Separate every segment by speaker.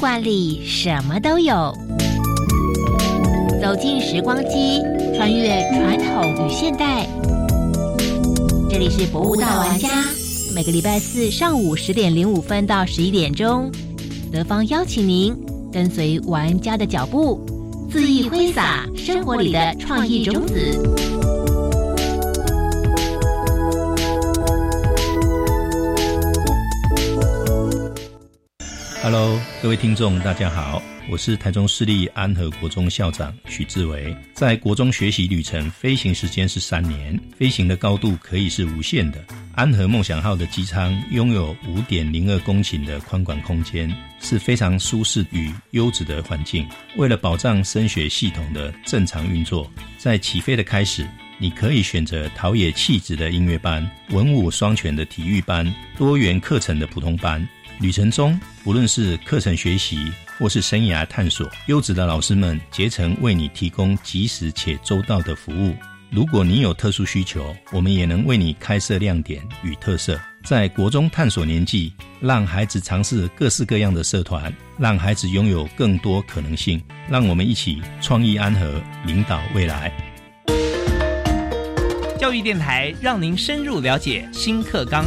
Speaker 1: 馆里什么都有。走进时光机，穿越传统与现代。这里是博物大玩家，每个礼拜四上午十点零五分到十一点钟，德芳邀请您跟随玩家的脚步，恣意挥洒生活里的创意种子。
Speaker 2: Hello，各位听众，大家好，我是台中市立安和国中校长许志伟。在国中学习旅程，飞行时间是三年，飞行的高度可以是无限的。安和梦想号的机舱拥有五点零二公顷的宽广空间，是非常舒适与优质的环境。为了保障升学系统的正常运作，在起飞的开始，你可以选择陶冶气质的音乐班、文武双全的体育班、多元课程的普通班。旅程中，无论是课程学习或是生涯探索，优质的老师们竭诚为你提供及时且周到的服务。如果你有特殊需求，我们也能为你开设亮点与特色。在国中探索年纪，让孩子尝试各式各样的社团，让孩子拥有更多可能性。让我们一起创意安和，领导未来。
Speaker 3: 教育电台让您深入了解新课纲。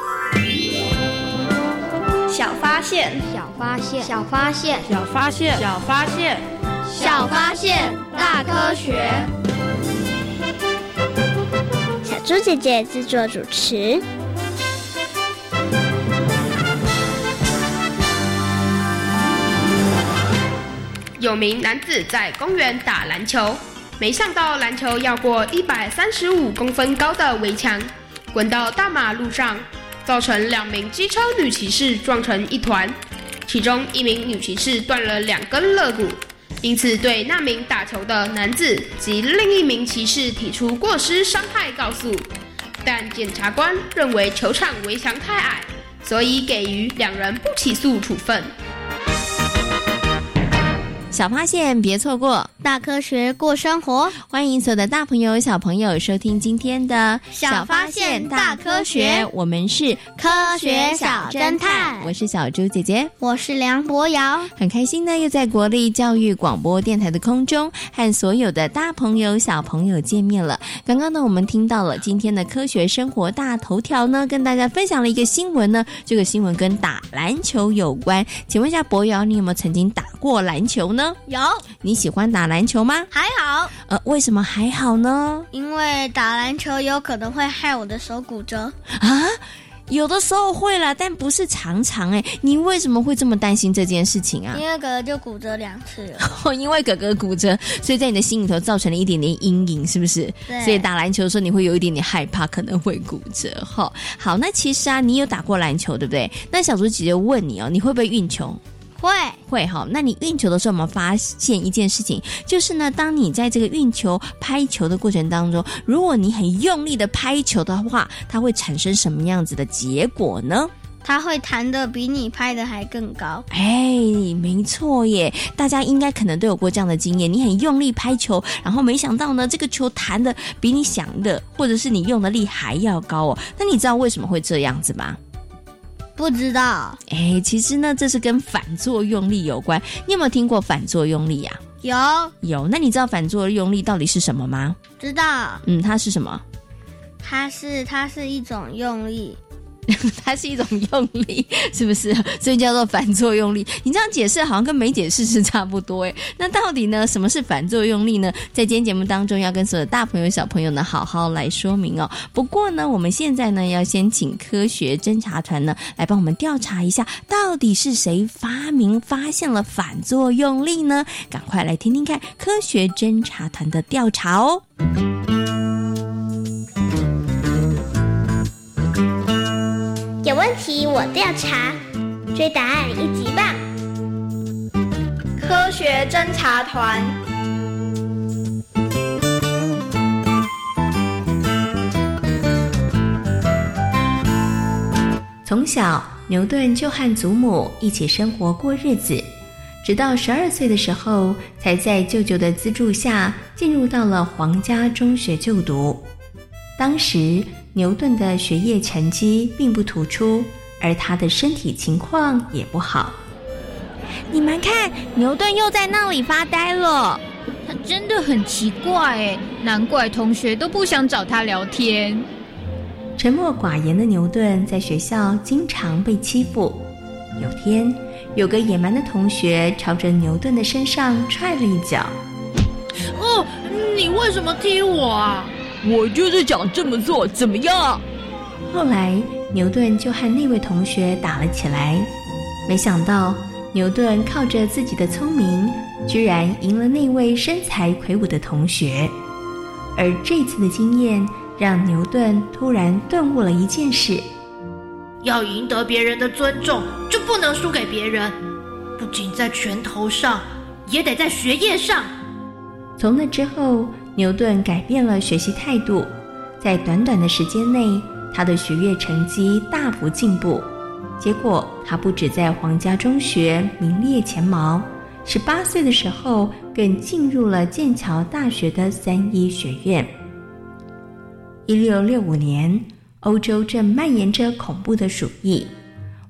Speaker 4: 小发现，
Speaker 5: 小发现，
Speaker 6: 小发现，
Speaker 7: 小发现，
Speaker 3: 小发现，
Speaker 4: 小发现，大科学。
Speaker 6: 小猪姐姐制作主持。
Speaker 8: 有名男子在公园打篮球，没想到篮球要过一百三十五公分高的围墙，滚到大马路上。造成两名机车女骑士撞成一团，其中一名女骑士断了两根肋骨，因此对那名打球的男子及另一名骑士提出过失伤害告诉，但检察官认为球场围墙太矮，所以给予两人不起诉处分。
Speaker 9: 小发现，别错过
Speaker 6: 大科学过生活。
Speaker 9: 欢迎所有的大朋友、小朋友收听今天的
Speaker 4: 小发现大科学。
Speaker 9: 我们是
Speaker 4: 科学小侦探，
Speaker 9: 我是小猪姐姐，
Speaker 6: 我是梁博瑶。
Speaker 9: 很开心呢，又在国立教育广播电台的空中和所有的大朋友、小朋友见面了。刚刚呢，我们听到了今天的科学生活大头条呢，跟大家分享了一个新闻呢。这个新闻跟打篮球有关。请问一下博瑶，你有没有曾经打过篮球呢？
Speaker 4: 有，
Speaker 9: 你喜欢打篮球吗？
Speaker 4: 还好。
Speaker 9: 呃，为什么还好呢？
Speaker 4: 因为打篮球有可能会害我的手骨折
Speaker 9: 啊。有的时候会啦，但不是常常哎。你为什么会这么担心这件事情啊？
Speaker 4: 因为哥哥就骨折两次了。
Speaker 9: 因为哥哥骨折，所以在你的心里头造成了一点点阴影，是不是？
Speaker 4: 对。
Speaker 9: 所以打篮球的时候，你会有一点点害怕，可能会骨折。哈，好，那其实啊，你有打过篮球，对不对？那小竹姐姐问你哦，你会不会运球？
Speaker 4: 会
Speaker 9: 会哈，那你运球的时候，我们发现一件事情，就是呢，当你在这个运球拍球的过程当中，如果你很用力的拍球的话，它会产生什么样子的结果呢？
Speaker 4: 它会弹的比你拍的还更高。
Speaker 9: 哎，没错耶，大家应该可能都有过这样的经验，你很用力拍球，然后没想到呢，这个球弹的比你想的，或者是你用的力还要高哦。那你知道为什么会这样子吗？
Speaker 4: 不知道，
Speaker 9: 哎，其实呢，这是跟反作用力有关。你有没有听过反作用力呀？
Speaker 4: 有，
Speaker 9: 有。那你知道反作用力到底是什么吗？
Speaker 4: 知道。
Speaker 9: 嗯，它是什么？
Speaker 4: 它是它是一种用力，
Speaker 10: 它是一种用力，是不是？所以叫做反作用力。你这样解释好像跟没解释是差不多诶。那到底呢，什么是反作用力呢？在今天节目当中，要跟所有大朋友、小朋友呢，好好来说明哦。不过呢，我们现在呢，要先请科学侦查团呢，来帮我们调查一下，到底是谁发明、发现了反作用力呢？赶快来听听看科学侦查团的调查哦。
Speaker 11: 问题我调查，追答案一级棒！
Speaker 12: 科学侦查团。
Speaker 10: 从小，牛顿就和祖母一起生活过日子，直到十二岁的时候，才在舅舅的资助下进入到了皇家中学就读。当时，牛顿的学业成绩并不突出，而他的身体情况也不好。
Speaker 9: 你们看，牛顿又在那里发呆了。
Speaker 13: 他真的很奇怪哎，难怪同学都不想找他聊天。
Speaker 10: 沉默寡言的牛顿在学校经常被欺负。有天，有个野蛮的同学朝着牛顿的身上踹了一脚。
Speaker 14: 哦，你为什么踢我啊？
Speaker 15: 我就是想这么做，怎么样？
Speaker 10: 后来，牛顿就和那位同学打了起来。没想到，牛顿靠着自己的聪明，居然赢了那位身材魁梧的同学。而这次的经验。让牛顿突然顿悟了一件事：
Speaker 14: 要赢得别人的尊重，就不能输给别人。不仅在拳头上，也得在学业上。
Speaker 10: 从那之后，牛顿改变了学习态度，在短短的时间内，他的学业成绩大幅进步。结果，他不止在皇家中学名列前茅，十八岁的时候，更进入了剑桥大学的三一学院。一六六五年，欧洲正蔓延着恐怖的鼠疫。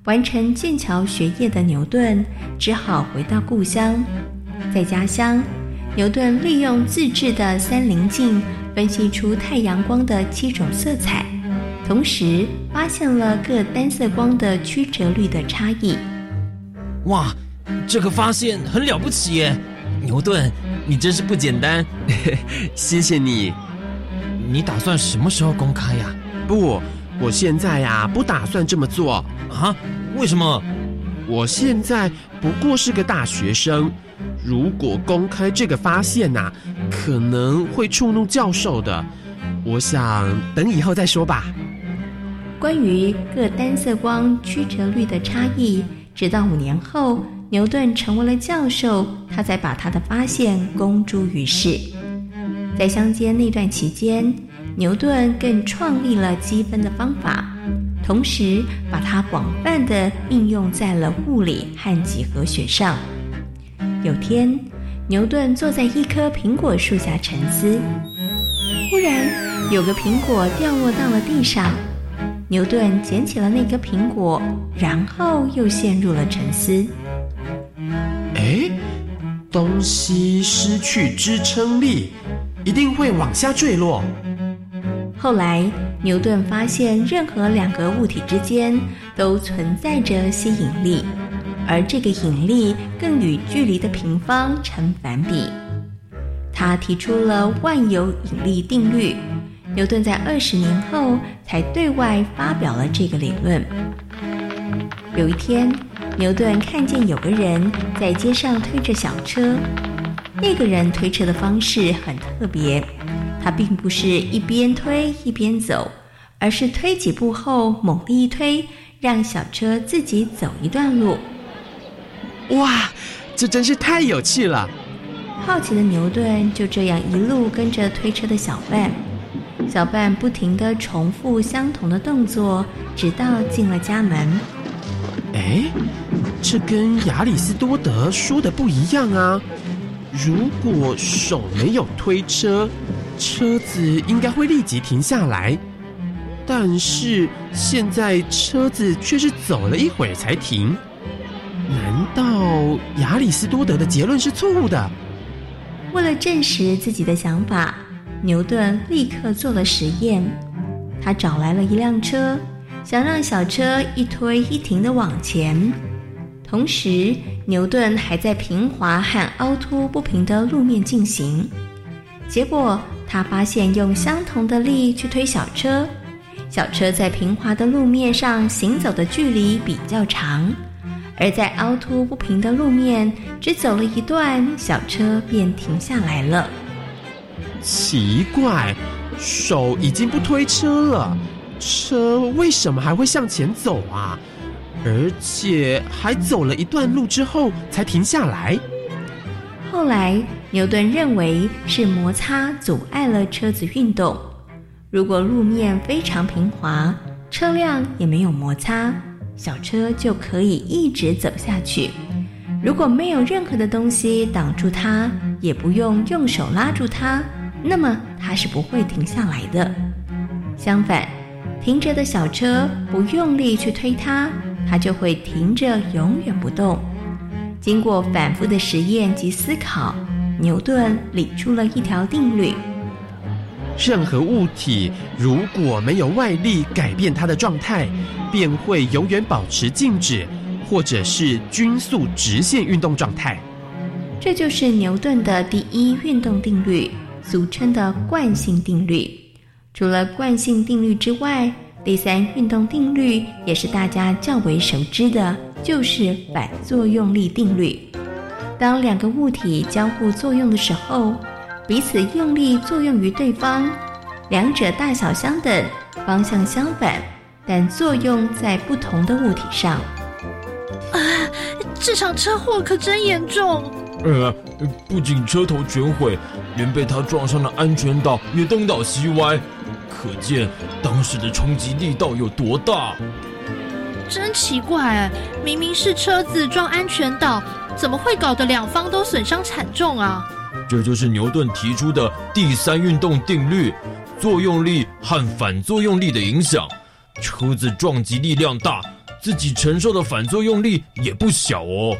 Speaker 10: 完成剑桥学业的牛顿只好回到故乡。在家乡，牛顿利用自制的三棱镜分析出太阳光的七种色彩，同时发现了各单色光的曲折率的差异。
Speaker 16: 哇，这个发现很了不起耶！牛顿，你真是不简单。
Speaker 17: 谢谢你。
Speaker 16: 你打算什么时候公开呀？
Speaker 17: 不，我现在呀不打算这么做
Speaker 16: 啊！为什么？
Speaker 17: 我现在不过是个大学生，如果公开这个发现呐，可能会触怒教授的。我想等以后再说吧。
Speaker 10: 关于各单色光曲折率的差异，直到五年后牛顿成为了教授，他才把他的发现公诸于世。在乡间那段期间，牛顿更创立了积分的方法，同时把它广泛的应用在了物理和几何学上。有天，牛顿坐在一棵苹果树下沉思，忽然有个苹果掉落到了地上，牛顿捡起了那颗苹果，然后又陷入了沉思。
Speaker 17: 哎，东西失去支撑力。一定会往下坠落。
Speaker 10: 后来，牛顿发现任何两个物体之间都存在着吸引力，而这个引力更与距离的平方成反比。他提出了万有引力定律。牛顿在二十年后才对外发表了这个理论。有一天，牛顿看见有个人在街上推着小车。那个人推车的方式很特别，他并不是一边推一边走，而是推几步后猛力一推，让小车自己走一段路。
Speaker 17: 哇，这真是太有趣了！
Speaker 10: 好奇的牛顿就这样一路跟着推车的小伴，小伴不停的重复相同的动作，直到进了家门。
Speaker 17: 哎，这跟亚里士多德说的不一样啊！如果手没有推车，车子应该会立即停下来。但是现在车子却是走了一会儿才停。难道亚里士多德的结论是错误的？
Speaker 10: 为了证实自己的想法，牛顿立刻做了实验。他找来了一辆车，想让小车一推一停的往前。同时，牛顿还在平滑和凹凸不平的路面进行。结果，他发现用相同的力去推小车，小车在平滑的路面上行走的距离比较长，而在凹凸不平的路面只走了一段，小车便停下来了。
Speaker 17: 奇怪，手已经不推车了，车为什么还会向前走啊？而且还走了一段路之后才停下来。
Speaker 10: 后来，牛顿认为是摩擦阻碍了车子运动。如果路面非常平滑，车辆也没有摩擦，小车就可以一直走下去。如果没有任何的东西挡住它，也不用用手拉住它，那么它是不会停下来的。相反，停着的小车不用力去推它。它就会停着，永远不动。经过反复的实验及思考，牛顿理出了一条定律：
Speaker 17: 任何物体如果没有外力改变它的状态，便会永远保持静止，或者是均速直线运动状态。
Speaker 10: 这就是牛顿的第一运动定律，俗称的惯性定律。除了惯性定律之外，第三运动定律也是大家较为熟知的，就是反作用力定律。当两个物体交互作用的时候，彼此用力作用于对方，两者大小相等，方向相反，但作用在不同的物体上。
Speaker 14: 啊，这场车祸可真严重！
Speaker 16: 呃，不仅车头全毁，连被他撞上的安全岛也东倒西歪。可见当时的冲击力道有多大？
Speaker 14: 真奇怪哎，明明是车子撞安全岛，怎么会搞得两方都损伤惨重啊？
Speaker 16: 这就是牛顿提出的第三运动定律：作用力和反作用力的影响。车子撞击力量大，自己承受的反作用力也不小哦。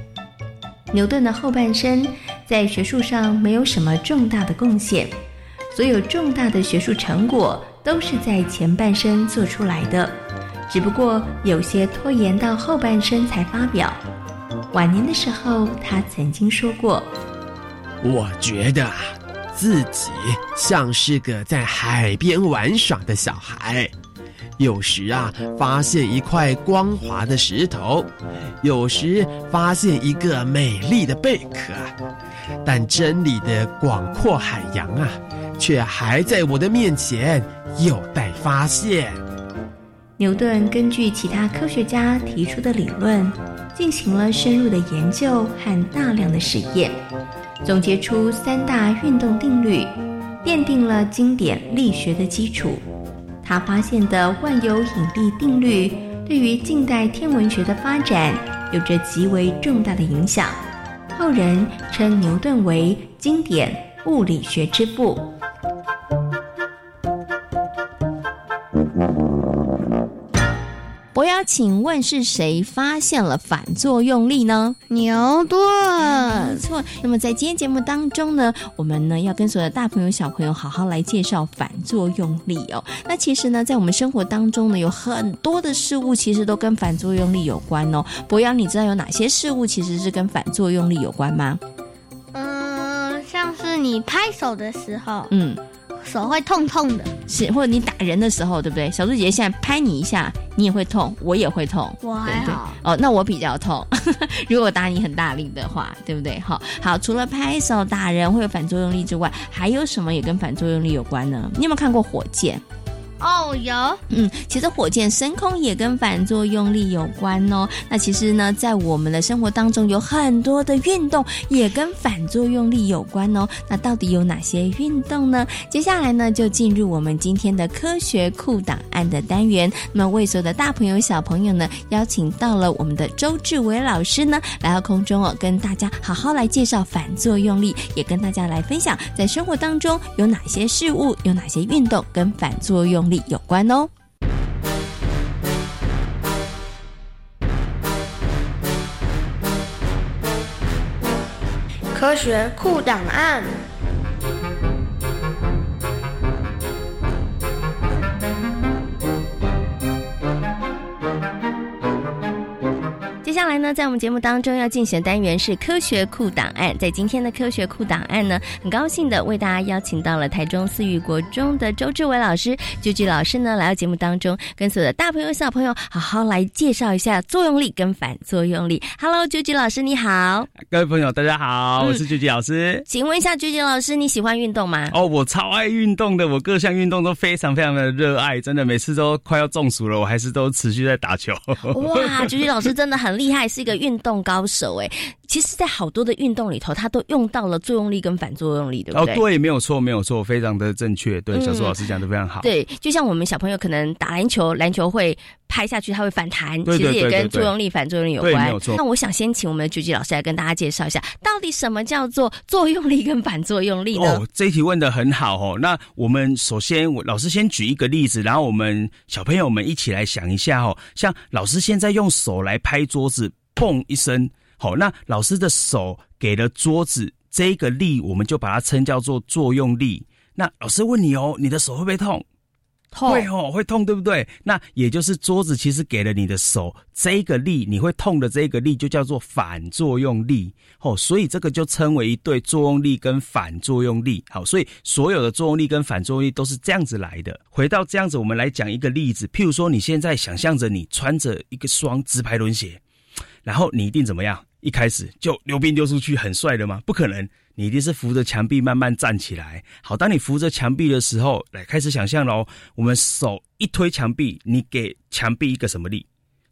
Speaker 10: 牛顿的后半生在学术上没有什么重大的贡献，所有重大的学术成果。都是在前半生做出来的，只不过有些拖延到后半生才发表。晚年的时候，他曾经说过：“
Speaker 17: 我觉得自己像是个在海边玩耍的小孩，有时啊发现一块光滑的石头，有时发现一个美丽的贝壳，但真理的广阔海洋啊，却还在我的面前。”有待发现。
Speaker 10: 牛顿根据其他科学家提出的理论，进行了深入的研究和大量的实验，总结出三大运动定律，奠定了经典力学的基础。他发现的万有引力定律，对于近代天文学的发展有着极为重大的影响。后人称牛顿为经典物理学之父。我要请问是谁发现了反作用力呢？
Speaker 4: 牛顿。
Speaker 10: 没错。那么在今天节目当中呢，我们呢要跟所有的大朋友小朋友好好来介绍反作用力哦。那其实呢，在我们生活当中呢，有很多的事物其实都跟反作用力有关哦。博洋，你知道有哪些事物其实是跟反作用力有关吗？
Speaker 4: 嗯，像是你拍手的时候，
Speaker 10: 嗯。
Speaker 4: 手会痛痛的，
Speaker 10: 是或者你打人的时候，对不对？小猪姐姐现在拍你一下，你也会痛，我也会痛，
Speaker 4: 我还好
Speaker 10: 哦。那我比较痛，如果打你很大力的话，对不对？好，好，除了拍手打人会有反作用力之外，还有什么也跟反作用力有关呢？你有没有看过火箭？
Speaker 4: 哦，有，
Speaker 10: 嗯，其实火箭升空也跟反作用力有关哦。那其实呢，在我们的生活当中，有很多的运动也跟反作用力有关哦。那到底有哪些运动呢？接下来呢，就进入我们今天的科学库档案的单元。那么，为所有的大朋友、小朋友呢，邀请到了我们的周志伟老师呢，来到空中哦，跟大家好好来介绍反作用力，也跟大家来分享，在生活当中有哪些事物、有哪些运动跟反作用。力有关哦。
Speaker 18: 科学库档案。
Speaker 9: 接下来呢，在我们节目当中要进行的单元是科学库档案。在今天的科学库档案呢，很高兴的为大家邀请到了台中思育国中的周志伟老师，周志老师呢来到节目当中，跟所有的大朋友小朋友好好来介绍一下作用力跟反作用力。Hello，周志老师你好，
Speaker 19: 各位朋友大家好，我是周志老师。
Speaker 9: 请问一下，周志老师你喜欢运动吗？
Speaker 19: 哦，我超爱运动的，我各项运动都非常非常的热爱，真的每次都快要中暑了，我还是都持续在打球。
Speaker 9: 哇，周志老师真的很厉害，是一个运动高手哎。其实，在好多的运动里头，他都用到了作用力跟反作用力，对不对？
Speaker 19: 哦，对，没有错，没有错，非常的正确。对，小苏老师讲的非常好。
Speaker 9: 对，就像我们小朋友可能打篮球，篮球会拍下去，它会反弹，其实也跟作用力、反作用力有关。
Speaker 19: 没有错。
Speaker 9: 那我想先请我们的狙击老师来跟大家介绍一下，到底什么叫做作用力跟反作用力呢？
Speaker 19: 哦，这一题问的很好哦。那我们首先，我老师先举一个例子，然后我们小朋友们一起来想一下哦。像老师现在用手来拍桌子，砰一声。好，那老师的手给了桌子这个力，我们就把它称叫做作用力。那老师问你哦，你的手会不会痛？痛会哦，会痛，对不对？那也就是桌子其实给了你的手这个力，你会痛的这个力就叫做反作用力。哦，所以这个就称为一对作用力跟反作用力。好，所以所有的作用力跟反作用力都是这样子来的。回到这样子，我们来讲一个例子，譬如说你现在想象着你穿着一个双直排轮鞋，然后你一定怎么样？一开始就溜冰溜出去很帅的吗？不可能，你一定是扶着墙壁慢慢站起来。好，当你扶着墙壁的时候，来开始想象喽。我们手一推墙壁，你给墙壁一个什么力？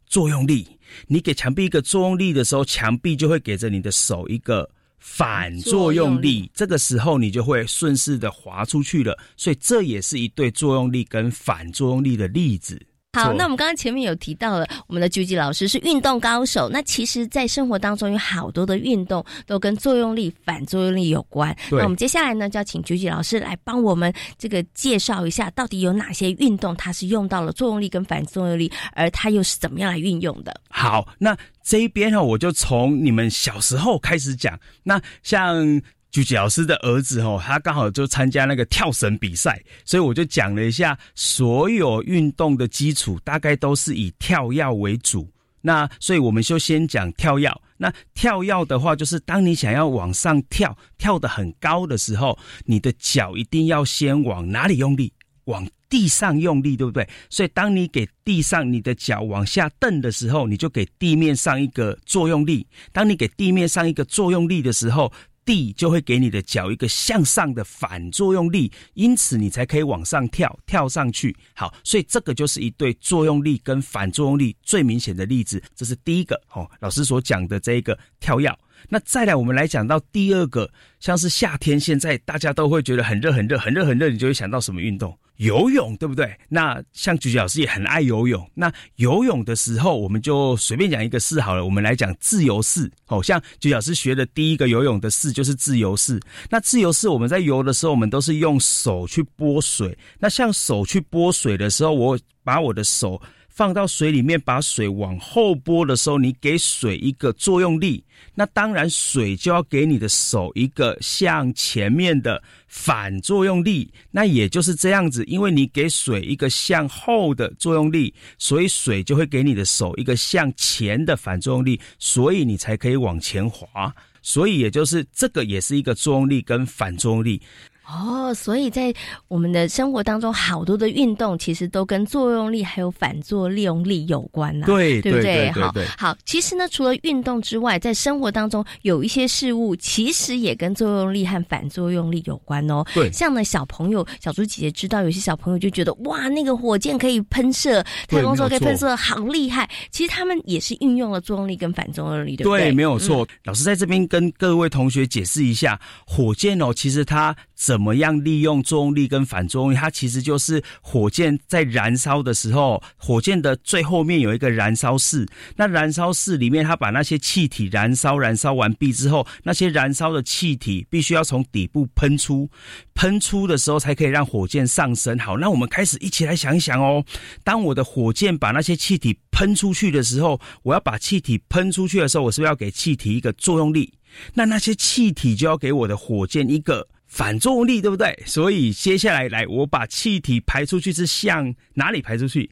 Speaker 19: 作用力。你给墙壁一个作用力的时候，墙壁就会给着你的手一个反作用力。这个时候你就会顺势的滑出去了。所以这也是一对作用力跟反作用力的例子。
Speaker 9: 好，那我们刚刚前面有提到了，我们的狙击老师是运动高手。那其实，在生活当中有好多的运动都跟作用力、反作用力有关。那我们接下来呢，就要请狙击老师来帮我们这个介绍一下，到底有哪些运动它是用到了作用力跟反作用力，而它又是怎么样来运用的？
Speaker 19: 好，那这一边哈，我就从你们小时候开始讲。那像。狙击老师的儿子哦，他刚好就参加那个跳绳比赛，所以我就讲了一下所有运动的基础，大概都是以跳跃为主。那所以我们就先讲跳跃。那跳跃的话，就是当你想要往上跳，跳得很高的时候，你的脚一定要先往哪里用力？往地上用力，对不对？所以当你给地上你的脚往下蹬的时候，你就给地面上一个作用力。当你给地面上一个作用力的时候，力就会给你的脚一个向上的反作用力，因此你才可以往上跳，跳上去。好，所以这个就是一对作用力跟反作用力最明显的例子。这是第一个哦，老师所讲的这一个跳跃。那再来，我们来讲到第二个，像是夏天，现在大家都会觉得很热、很热、很热、很热，你就会想到什么运动？游泳，对不对？那像菊菊老师也很爱游泳。那游泳的时候，我们就随便讲一个式好了。我们来讲自由式。哦，像菊菊老师学的第一个游泳的式就是自由式。那自由式，我们在游的时候，我们都是用手去拨水。那像手去拨水的时候，我把我的手。放到水里面，把水往后拨的时候，你给水一个作用力，那当然水就要给你的手一个向前面的反作用力。那也就是这样子，因为你给水一个向后的作用力，所以水就会给你的手一个向前的反作用力，所以你才可以往前滑。所以也就是这个也是一个作用力跟反作用力。
Speaker 9: 哦，所以在我们的生活当中，好多的运动其实都跟作用力还有反作用力有关呐。
Speaker 19: 对，
Speaker 9: 对不
Speaker 19: 对？
Speaker 9: 好，好。其实呢，除了运动之外，在生活当中有一些事物，其实也跟作用力和反作用力有关哦。
Speaker 19: 对，
Speaker 9: 像呢，小朋友，小猪姐姐知道，有些小朋友就觉得哇，那个火箭可以喷射，太空梭可以喷射，好厉害。其实他们也是运用了作用力跟反作用力，对不对？
Speaker 19: 对，没有错。老师在这边跟各位同学解释一下，火箭哦，其实它。怎么样利用作用力跟反作用力？它其实就是火箭在燃烧的时候，火箭的最后面有一个燃烧室。那燃烧室里面，它把那些气体燃烧，燃烧完毕之后，那些燃烧的气体必须要从底部喷出，喷出的时候才可以让火箭上升。好，那我们开始一起来想一想哦。当我的火箭把那些气体喷出去的时候，我要把气体喷出去的时候，我是不是要给气体一个作用力？那那些气体就要给我的火箭一个。反作用力对不对？所以接下来来，我把气体排出去是向哪里排出去？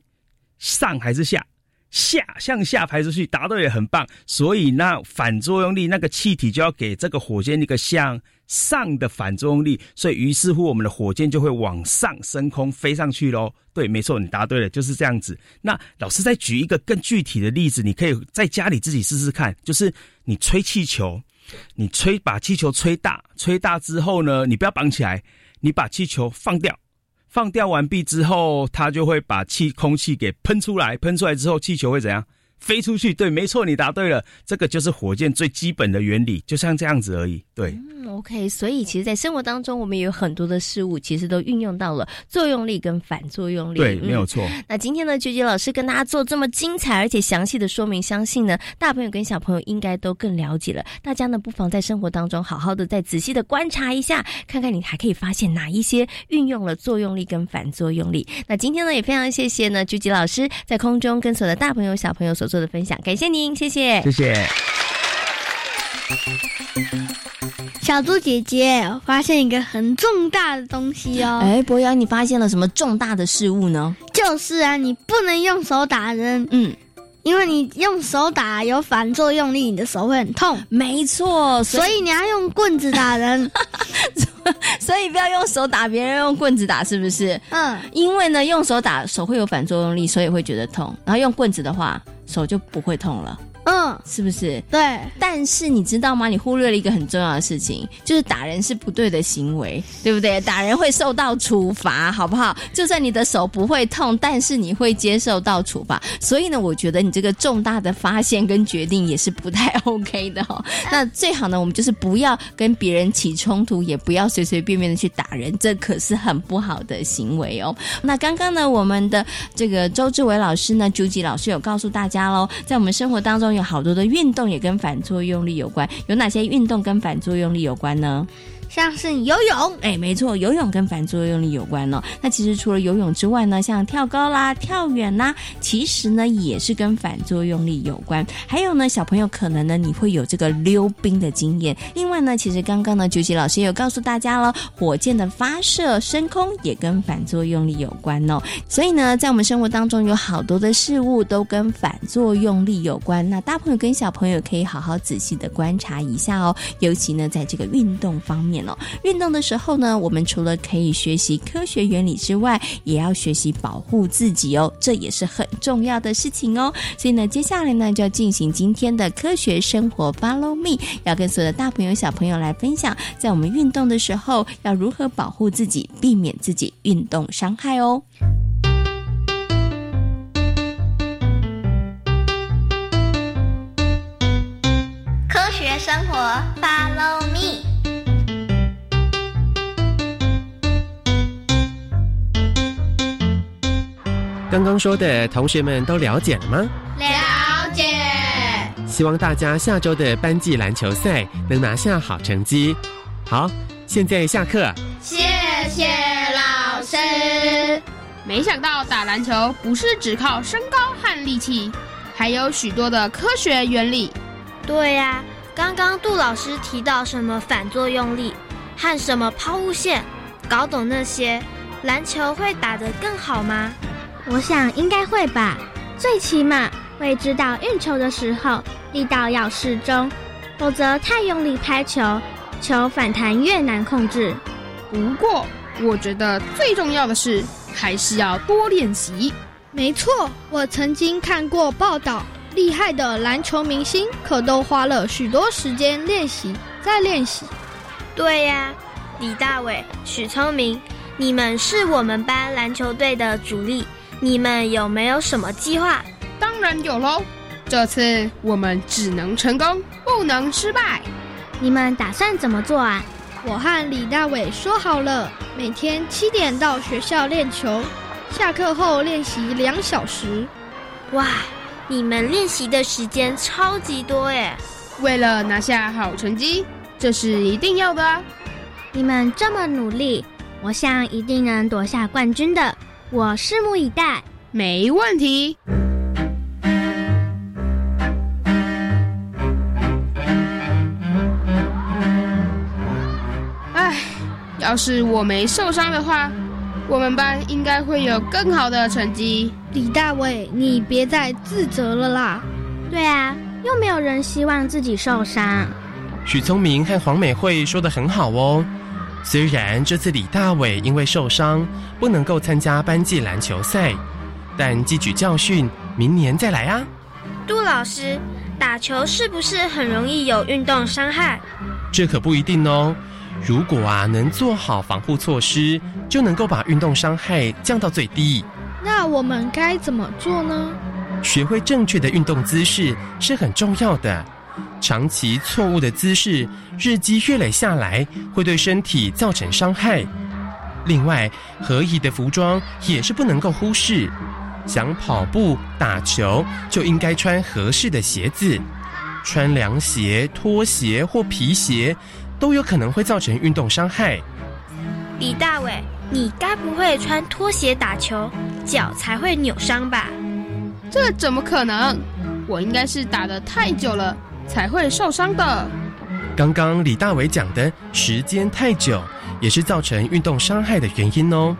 Speaker 19: 上还是下？下向下排出去，答对也很棒。所以那反作用力，那个气体就要给这个火箭一个向上的反作用力，所以于是乎我们的火箭就会往上升空飞上去喽。对，没错，你答对了，就是这样子。那老师再举一个更具体的例子，你可以在家里自己试试看，就是你吹气球，你吹把气球吹大，吹大之后呢，你不要绑起来，你把气球放掉。放掉完毕之后，它就会把气空气给喷出来，喷出来之后，气球会怎样？飞出去，对，没错，你答对了，这个就是火箭最基本的原理，就像这样子而已。对，
Speaker 9: 嗯，OK，所以其实，在生活当中，我们有很多的事物，其实都运用到了作用力跟反作用力。
Speaker 19: 对，没有错。
Speaker 9: 那今天呢，菊菊老师跟大家做这么精彩而且详细的说明，相信呢，大朋友跟小朋友应该都更了解了。大家呢，不妨在生活当中好好的再仔细的观察一下，看看你还可以发现哪一些运用了作用力跟反作用力。那今天呢，也非常谢谢呢，菊菊老师在空中跟所有的大朋友小朋友所做的分享，感谢您，谢谢，
Speaker 19: 谢谢。
Speaker 6: 小猪姐姐发现一个很重大的东西哦！
Speaker 9: 哎，博洋，你发现了什么重大的事物呢？
Speaker 6: 就是啊，你不能用手打人，
Speaker 9: 嗯，
Speaker 6: 因为你用手打有反作用力，你的手会很痛。
Speaker 9: 没错，
Speaker 6: 所以你要用棍子打人，
Speaker 9: 所以不要用手打别人，用棍子打，是不是？
Speaker 6: 嗯，
Speaker 9: 因为呢，用手打手会有反作用力，所以会觉得痛，然后用棍子的话，手就不会痛了。
Speaker 6: 嗯，
Speaker 9: 是不是？
Speaker 6: 对。
Speaker 9: 但是你知道吗？你忽略了一个很重要的事情，就是打人是不对的行为，对不对？打人会受到处罚，好不好？就算你的手不会痛，但是你会接受到处罚。所以呢，我觉得你这个重大的发现跟决定也是不太 OK 的哦。那最好呢，我们就是不要跟别人起冲突，也不要随随便便的去打人，这可是很不好的行为哦。那刚刚呢，我们的这个周志伟老师呢，朱吉老师有告诉大家喽，在我们生活当中好多的运动也跟反作用力有关，有哪些运动跟反作用力有关呢？
Speaker 6: 像是游泳，
Speaker 9: 哎，没错，游泳跟反作用力有关哦。那其实除了游泳之外呢，像跳高啦、跳远啦，其实呢也是跟反作用力有关。还有呢，小朋友可能呢你会有这个溜冰的经验。另外呢，其实刚刚呢，九喜老师也有告诉大家了，火箭的发射升空也跟反作用力有关哦。所以呢，在我们生活当中有好多的事物都跟反作用力有关。那大朋友跟小朋友可以好好仔细的观察一下哦，尤其呢在这个运动方面。运动的时候呢，我们除了可以学习科学原理之外，也要学习保护自己哦，这也是很重要的事情哦。所以呢，接下来呢就要进行今天的科学生活 Follow Me，要跟所有的大朋友小朋友来分享，在我们运动的时候要如何保护自己，避免自己运动伤害哦。
Speaker 4: 科学生活 Follow Me。
Speaker 17: 刚刚说的，同学们都了解了吗？
Speaker 4: 了解。
Speaker 17: 希望大家下周的班级篮球赛能拿下好成绩。好，现在下课。
Speaker 4: 谢谢老师。
Speaker 8: 没想到打篮球不是只靠身高和力气，还有许多的科学原理。
Speaker 5: 对呀，刚刚杜老师提到什么反作用力和什么抛物线，搞懂那些，篮球会打得更好吗？
Speaker 6: 我想应该会吧，最起码会知道运球的时候力道要适中，否则太用力拍球，球反弹越难控制。
Speaker 8: 不过，我觉得最重要的是还是要多练习。
Speaker 20: 没错，我曾经看过报道，厉害的篮球明星可都花了许多时间练习再练习。
Speaker 5: 对呀，李大伟、许聪明，你们是我们班篮球队的主力。你们有没有什么计划？
Speaker 8: 当然有喽！这次我们只能成功，不能失败。
Speaker 6: 你们打算怎么做啊？
Speaker 20: 我和李大伟说好了，每天七点到学校练球，下课后练习两小时。
Speaker 5: 哇，你们练习的时间超级多耶！
Speaker 8: 为了拿下好成绩，这是一定要的啊！
Speaker 6: 你们这么努力，我想一定能夺下冠军的。我拭目以待，
Speaker 8: 没问题。唉，要是我没受伤的话，我们班应该会有更好的成绩。
Speaker 20: 李大伟，你别再自责了啦。
Speaker 6: 对啊，又没有人希望自己受伤。
Speaker 17: 许聪明和黄美惠说的很好哦。虽然这次李大伟因为受伤不能够参加班级篮球赛，但汲取教训，明年再来啊。
Speaker 5: 杜老师，打球是不是很容易有运动伤害？
Speaker 17: 这可不一定哦。如果啊能做好防护措施，就能够把运动伤害降到最低。
Speaker 20: 那我们该怎么做呢？
Speaker 17: 学会正确的运动姿势是很重要的。长期错误的姿势，日积月累下来，会对身体造成伤害。另外，合宜的服装也是不能够忽视。想跑步、打球，就应该穿合适的鞋子。穿凉鞋、拖鞋或皮鞋，都有可能会造成运动伤害。
Speaker 5: 李大伟，你该不会穿拖鞋打球，脚才会扭伤吧？
Speaker 8: 这怎么可能？我应该是打得太久了。才会受伤的。
Speaker 17: 刚刚李大伟讲的时间太久，也是造成运动伤害的原因哦。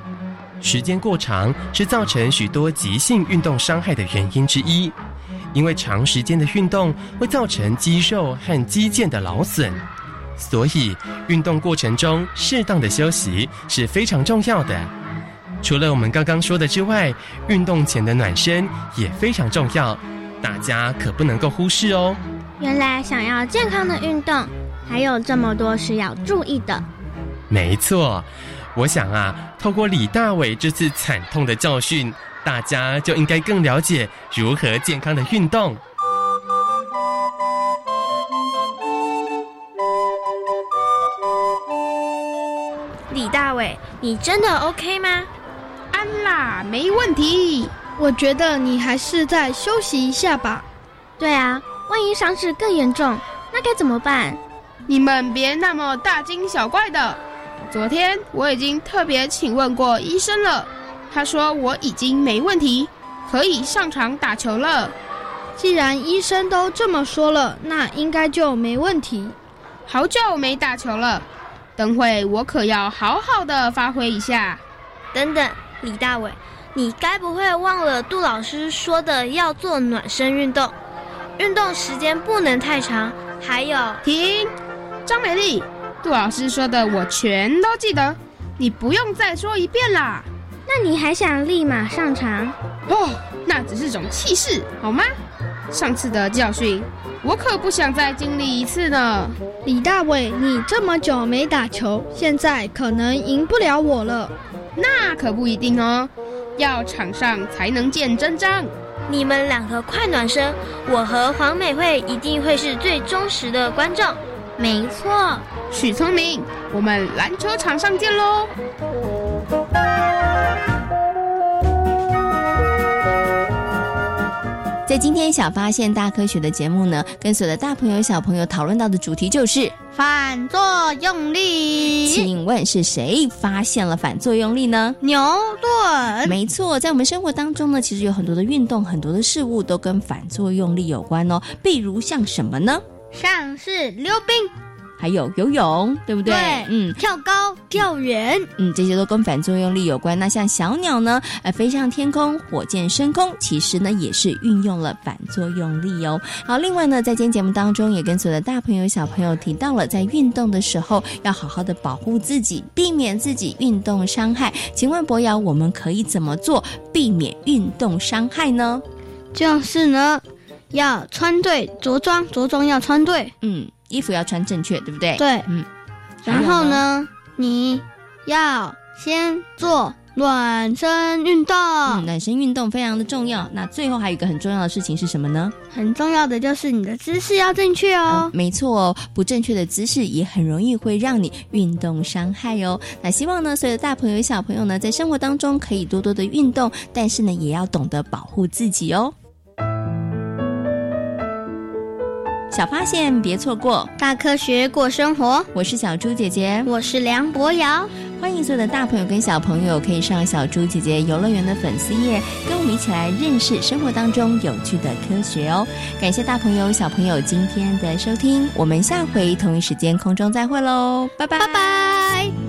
Speaker 17: 时间过长是造成许多急性运动伤害的原因之一，因为长时间的运动会造成肌肉和肌腱的劳损，所以运动过程中适当的休息是非常重要的。除了我们刚刚说的之外，运动前的暖身也非常重要，大家可不能够忽视哦。
Speaker 6: 原来想要健康的运动，还有这么多是要注意的。
Speaker 17: 没错，我想啊，透过李大伟这次惨痛的教训，大家就应该更了解如何健康的运动。
Speaker 5: 李大伟，你真的 OK 吗？
Speaker 8: 安啦，没问题。
Speaker 20: 我觉得你还是再休息一下吧。
Speaker 6: 对啊。万一伤势更严重，那该怎么办？
Speaker 8: 你们别那么大惊小怪的。昨天我已经特别请问过医生了，他说我已经没问题，可以上场打球了。
Speaker 20: 既然医生都这么说了，那应该就没问题。
Speaker 8: 好久没打球了，等会我可要好好的发挥一下。
Speaker 5: 等等，李大伟，你该不会忘了杜老师说的要做暖身运动？运动时间不能太长，还有
Speaker 8: 停。张美丽，杜老师说的我全都记得，你不用再说一遍啦。
Speaker 6: 那你还想立马上场？
Speaker 8: 哦，那只是种气势，好吗？上次的教训，我可不想再经历一次呢。
Speaker 20: 李大伟，你这么久没打球，现在可能赢不了我了。
Speaker 8: 那可不一定哦，要场上才能见真章。
Speaker 5: 你们两个快暖身，我和黄美惠一定会是最忠实的观众。
Speaker 6: 没错，
Speaker 8: 许聪明，我们篮球场上见喽！
Speaker 9: 在今天小发现大科学的节目呢，跟所有的大朋友小朋友讨论到的主题就是
Speaker 6: 反作用力。
Speaker 9: 请问是谁发现了反作用力呢？
Speaker 6: 牛顿。
Speaker 9: 没错，在我们生活当中呢，其实有很多的运动，很多的事物都跟反作用力有关哦。比如像什么呢？
Speaker 6: 像是溜冰。
Speaker 9: 还有游泳，对不对？
Speaker 6: 对，嗯，跳高、跳远，
Speaker 9: 嗯，这些都跟反作用力有关。那像小鸟呢，呃，飞上天空，火箭升空，其实呢也是运用了反作用力哦。好，另外呢，在今天节目当中，也跟所有的大朋友小朋友提到了，在运动的时候要好好的保护自己，避免自己运动伤害。请问博瑶，我们可以怎么做避免运动伤害呢？
Speaker 6: 就是呢，要穿对着装，着装要穿对，
Speaker 9: 嗯。衣服要穿正确，对不对？
Speaker 6: 对，嗯。然后呢，你要先做暖身运动。
Speaker 9: 暖身运动非常的重要。那最后还有一个很重要的事情是什么呢？
Speaker 6: 很重要的就是你的姿势要正确哦。
Speaker 9: 没错哦，不正确的姿势也很容易会让你运动伤害哦。那希望呢，所有的大朋友小朋友呢，在生活当中可以多多的运动，但是呢，也要懂得保护自己哦。小发现，别错过
Speaker 6: 大科学过生活。
Speaker 9: 我是小猪姐姐，
Speaker 6: 我是梁博瑶。
Speaker 9: 欢迎所有的大朋友跟小朋友可以上小猪姐姐游乐园的粉丝页，跟我们一起来认识生活当中有趣的科学哦。感谢大朋友小朋友今天的收听，我们下回同一时间空中再会喽，拜拜
Speaker 6: 拜拜。